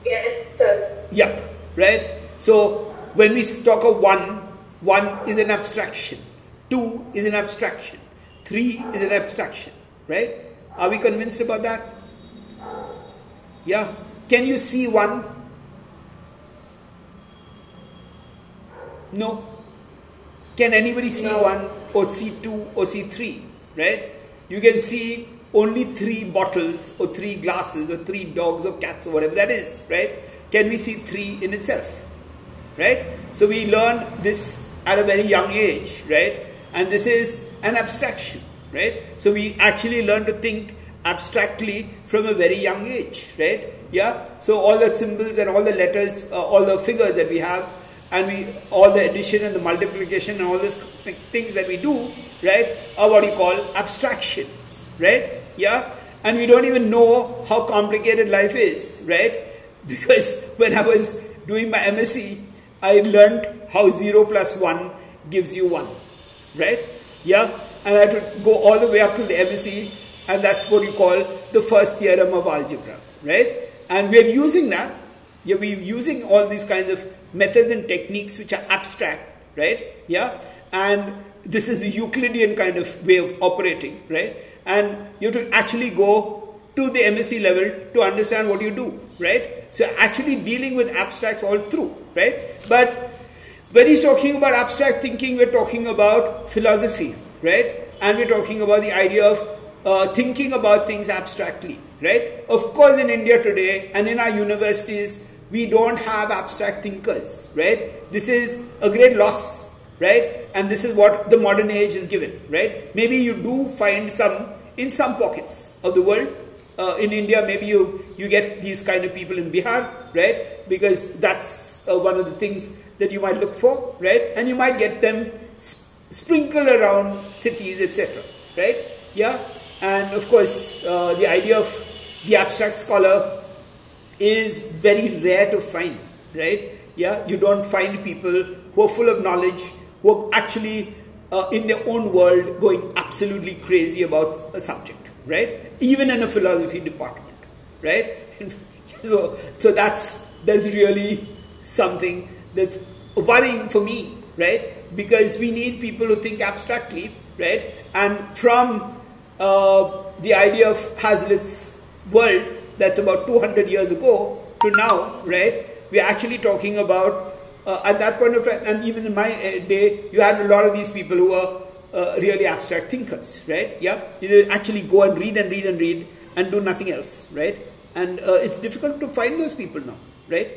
Yes, sir. Yep, right? So when we talk of 1, 1 is an abstraction. 2 is an abstraction. 3 is an abstraction, right? Are we convinced about that? Yeah. Can you see 1? No. Can anybody see No. 1 or see 2 or see 3, right? You can see only 3 bottles or 3 glasses or 3 dogs or cats or whatever that is, right? Can we see 3 in itself? Right? So we learn this at a very young age, right? And this is an abstraction, right? So we actually learn to think abstractly from a very young age, right? Yeah. So all the symbols and all the letters, uh, all the figures that we have, and we all the addition and the multiplication and all these things that we do, right, are what you call abstractions, right? Yeah. And we don't even know how complicated life is, right? *laughs* Because when I was doing my MSc, I learned how 0 plus 1 gives you 1, right? Yeah, and I had to go all the way up to the MSc, and that's what you call the first theorem of algebra, right? And we're using that. Yeah, we're using all these kinds of methods and techniques which are abstract, right? Yeah, and this is a Euclidean kind of way of operating, right? And you have to actually go to the MSc level to understand what you do, right? So actually dealing with abstracts all through, right? But when he's talking about abstract thinking, we're talking about philosophy, right? And we're talking about the idea of uh, thinking about things abstractly, right? Of course, in India today and in our universities, we don't have abstract thinkers, right? This is a great loss, right? And this is what the modern age is given, right? Maybe you do find some in some pockets of the world. Uh, in India, maybe you, you get these kind of people in Bihar, right? Because that's uh, one of the things that you might look for, right? And you might get them sp- sprinkled around cities, etc., right? Yeah, and of course, uh, the idea of the abstract scholar is very rare to find, right? Yeah, you don't find people who are full of knowledge, who are actually uh, in their own world going absolutely crazy about a subject, right? Even in a philosophy department, right? *laughs* so, so that's that's really something that's worrying for me, right? Because we need people who think abstractly, right? And from uh, the idea of Hazlitt's world, that's about 200 years ago, to now, right? We're actually talking about uh, at that point of time, and even in my uh, day, you had a lot of these people who were uh, really abstract thinkers, right? Yeah, you actually go and read and read and read and do nothing else, right? And uh, it's difficult to find those people now, right?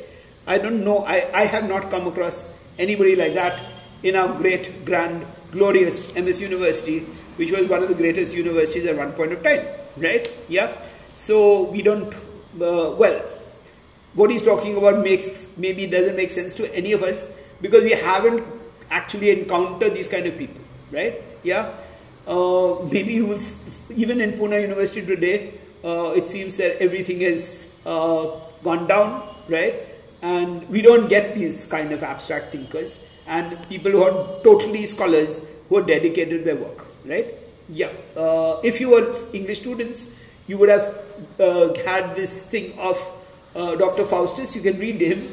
I don't know, I, I have not come across anybody like that in our great, grand, glorious MS University, which was one of the greatest universities at one point of time, right? Yeah, so we don't, uh, well, what he's talking about makes maybe doesn't make sense to any of us because we haven't actually encountered these kind of people, right? Yeah, uh, maybe you will even in Pune University today. Uh, it seems that everything has uh, gone down, right? And we don't get these kind of abstract thinkers and people who are totally scholars who are dedicated their work, right? Yeah. Uh, if you were English students, you would have uh, had this thing of uh, Dr. Faustus. You can read him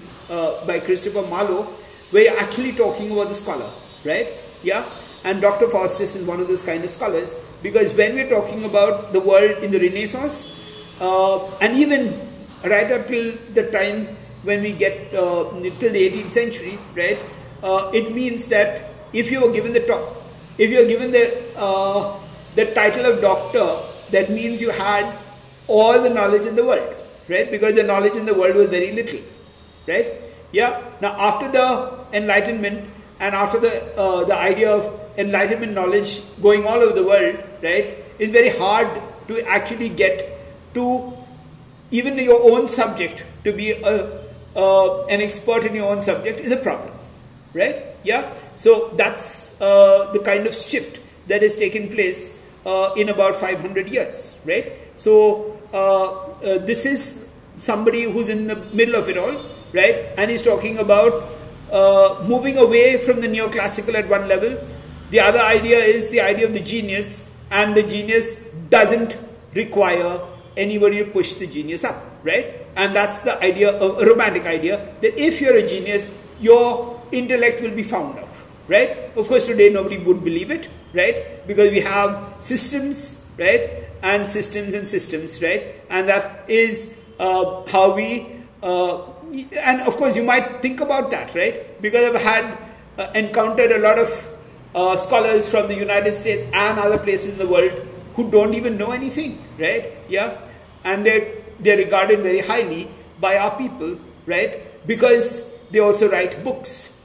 by Christopher Marlowe. where you're actually talking about the scholar, right? Yeah, and Dr. Faustus is one of those kind of scholars because when we're talking about the world in the Renaissance, uh, and even right up till the time when we get uh, till the 18th century, right? Uh, it means that if you were given the top, if you are given the uh, the title of doctor, that means you had all the knowledge in the world, right? Because the knowledge in the world was very little, right? Yeah. Now after the Enlightenment and after the uh, the idea of Enlightenment knowledge going all over the world, right? It's very hard to actually get to even your own subject to be a, an expert in your own subject is a problem, right? Yeah. So that's uh, the kind of shift that has taken place uh, in about 500 years, right? So uh, uh, this is somebody who's in the middle of it all, right? And he's talking about uh, moving away from the neoclassical at one level. The other idea is the idea of the genius, and the genius doesn't require anybody to push the genius up, right? And that's the idea, a romantic idea, that if you're a genius, your intellect will be found out, right? Of course, today nobody would believe it, right? Because we have systems, right? And systems and systems, right? And that is uh, how we, uh, and of course, you might think about that, right? Because I've had uh, encountered a lot of uh, scholars from the United States and other places in the world who don't even know anything, right? Yeah, and they they're regarded very highly by our people, right? Because they also write books,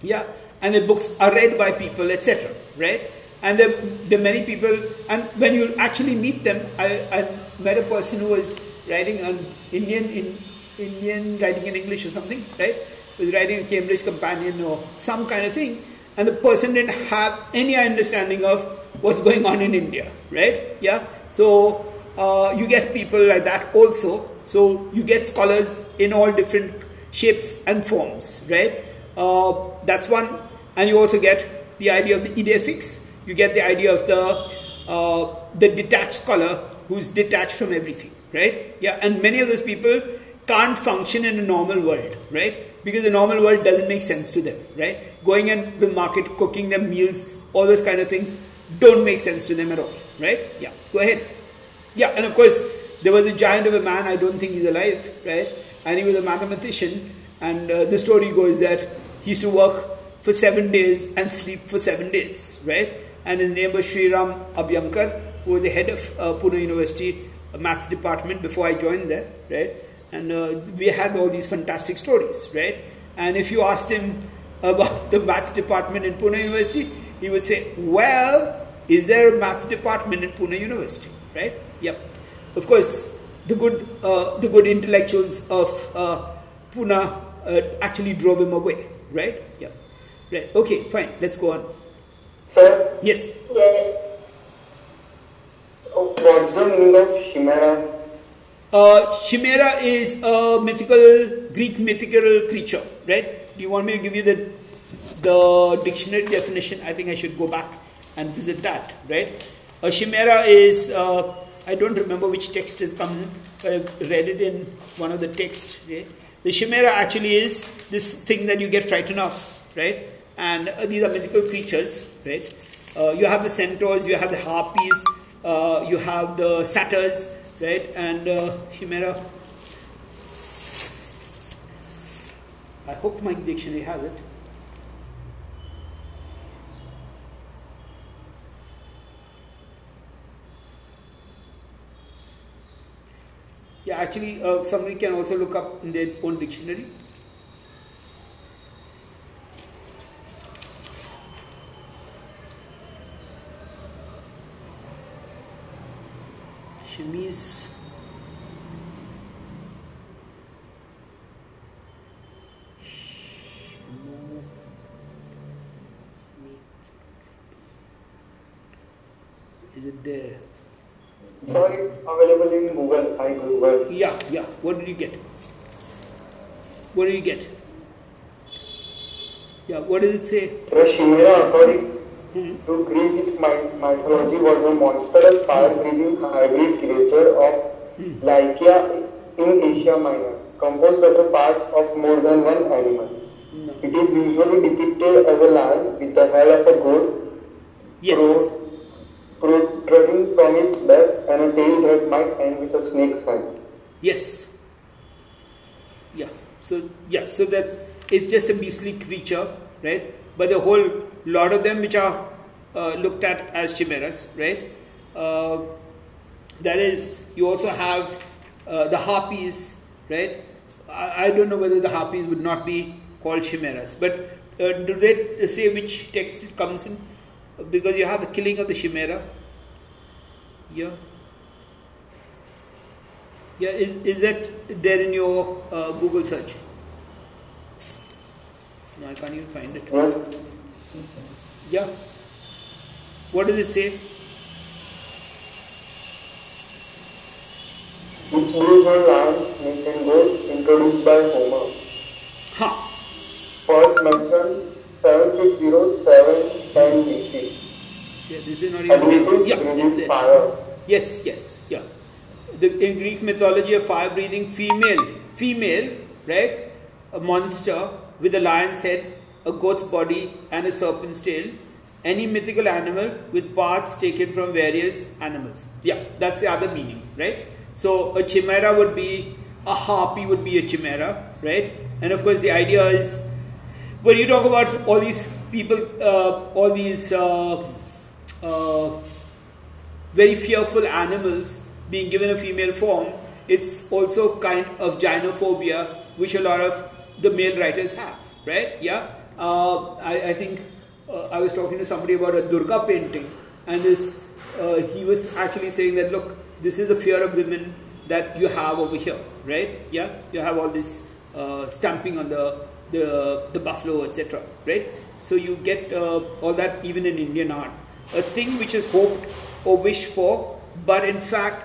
yeah, and the books are read by people, etc., right? And there are many people, and when you actually meet them, I, I met a person who was writing an Indian in Indian writing in English or something, right? Was writing a Cambridge Companion or some kind of thing, and the person didn't have any understanding of what's going on in India, right? Yeah. So uh, you get people like that also. So you get scholars in all different shapes and forms, right? Uh, that's one, and you also get the idea of the idée fixe. You get the idea of the uh, the detached scholar who's detached from everything, right? Yeah, and many of those people can't function in a normal world, right? Because the normal world doesn't make sense to them, right? Going in the market, cooking them meals, all those kind of things don't make sense to them at all, right? Yeah, go ahead. Yeah, and of course, there was a giant of a man, I don't think he's alive, right? And he was a mathematician, and uh, the story goes that he used to work for seven days and sleep for seven days, right? And his name was Shreeram Abhyankar, who was the head of uh, Pune University maths department before I joined there, right? And uh, we had all these fantastic stories, right? And if you asked him about *laughs* the maths department in Pune University, he would say, Well, is there a maths department in Pune University? Right? Yep. Of course, the good, uh, the good intellectuals of uh, Pune uh, actually drove him away, right? Yep. Right. Okay, fine. Let's go on. Sir, Yes. Yes. oh, what's the meaning of chimeras? Uh, Chimera is a mythical, Greek mythical creature, right? Do you want me to give you the, the dictionary definition? I think I should go back and visit that, right? A chimera is, uh, I don't remember which text comes in, but I've read it in one of the texts, right? The chimera actually is this thing that you get frightened of, right? And uh, these are mythical creatures, right? Uh, you have the centaurs, you have the harpies, uh, you have the satyrs, right? And uh, chimera. I hope my dictionary has it. Yeah, actually, uh, somebody can also look up in their own dictionary. Chemise. Chemo- Is it there? Sir, it's available in Google. I Google. Yeah, yeah. What did you get? What did you get? Yeah, what does it say? The chimera, according Hmm. To Greek myth- mythology, was a monstrous, fire-breathing hybrid creature of Lycia in Asia Minor, composed of the parts of more than one animal. No. It is usually depicted as a lion with the head of a goat Yes. pro- protruding from its back and a tail that might end with a snake's head. Yes. Yeah. So yeah. So that's it's just a beastly creature, right? But the whole lot of them which are uh, looked at as chimeras, right? Uh, that is, you also have uh, the harpies, right? I, I don't know whether the harpies would not be called chimeras, but uh, do they say which text it comes in? Because you have the killing of the chimera. Yeah. Yeah, is, is that there in your uh, Google search? No, I can't even find it. Yes, Yeah. What does it say? it's based on lion, snake and goat introduced by Homer. Ha. First mentioned 7607 BC. Yeah, this is not even. Yeah, this is fire. Yes, yes, yeah. The, in Greek mythology, a fire-breathing female, female, right, a monster with a lion's head, a goat's body, and a serpent's tail. Any mythical animal with parts taken from various animals. Yeah, that's the other meaning, right? So a chimera would be a harpy would be a chimera, right? And of course, the idea is when you talk about all these people, uh, all these. Uh, uh, very fearful animals being given a female form, it's also kind of gynophobia, which a lot of the male writers have, right? Yeah. Uh, I, I think uh, I was talking to somebody about a Durga painting, and this uh, he was actually saying that look, this is the fear of women that you have over here, right? Yeah. You have all this uh, stamping on the the the buffalo, etc. Right. So you get uh, all that even in Indian art a thing which is hoped or wished for, but in fact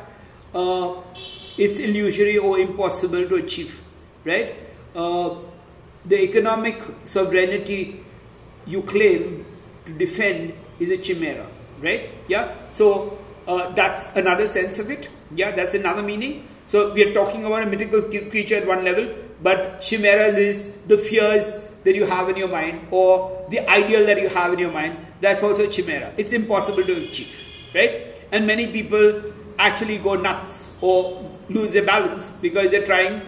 it's illusory or impossible to achieve, right? Uh, the economic sovereignty you claim to defend is a chimera, right? Yeah. So uh, that's another sense of it. Yeah, that's another meaning. So we are talking about a mythical creature at one level, but chimeras is the fears that you have in your mind or the ideal that you have in your mind. That's also a chimera. It's impossible to achieve, right? And many people actually go nuts or lose their balance because they're trying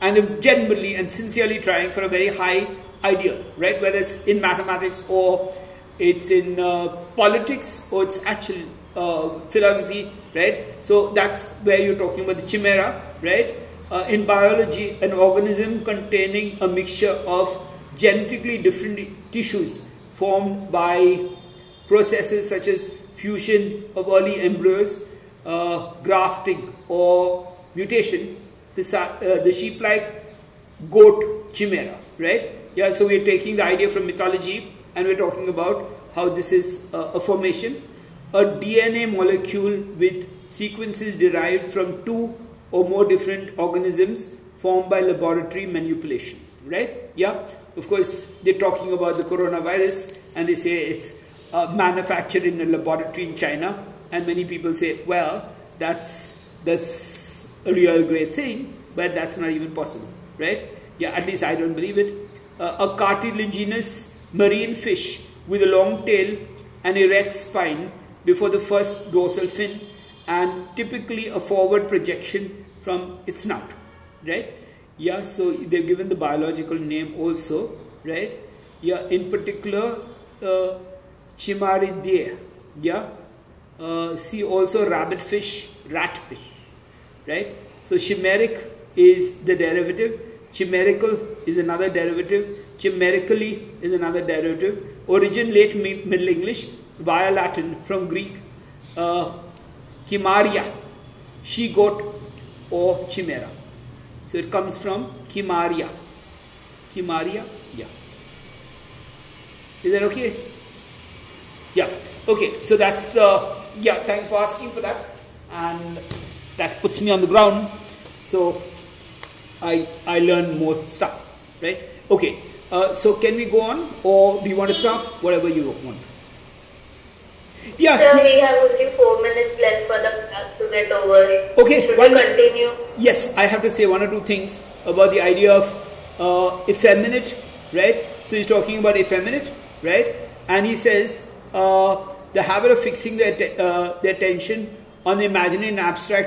and genuinely and sincerely trying for a very high ideal, right? Whether it's in mathematics or it's in uh, politics or it's actual uh, philosophy, right? So that's where you're talking about the chimera, right? Uh, in biology, an organism containing a mixture of genetically different tissues formed by processes such as fusion of early embryos, uh, grafting, or mutation, the, uh, the sheep-like goat chimera, right? Yeah, so we're taking the idea from mythology and we're talking about how this is uh, a formation. A DNA molecule with sequences derived from two or more different organisms formed by laboratory manipulation, right? Yeah, of course, they're talking about the coronavirus and they say it's uh, manufactured in a laboratory in China, and many people say, well, that's that's a real great thing, but that's not even possible, right? Yeah, at least I don't believe it. Uh, a cartilaginous marine fish with a long tail and erect spine before the first dorsal fin, and typically a forward projection from its snout, right? Yeah, so they've given the biological name also, right? Yeah, in particular, uh, Chimaeridae, yeah. Uh, see also rabbitfish, ratfish, right? So chimeric is the derivative, chimerical is another derivative, chimerically is another derivative. Origin late Mi- Middle English via Latin from Greek, uh, chimaria, she goat or chimera. So it comes from chimaria. Chimaria, yeah. Is that okay? Yeah. Okay. So that's the yeah. Thanks for asking for that, and that puts me on the ground. So I I learn more stuff, right? Okay. Uh, so can we go on, or do you want to stop? Whatever you want. Yeah. Sir, we have only four minutes left for the class to get over. Okay, Should one we continue? Yes, I have to say one or two things about the idea of uh, effeminate, right? So he's talking about effeminate, right? And he says uh, the habit of fixing their, uh, their attention on the imaginary and abstract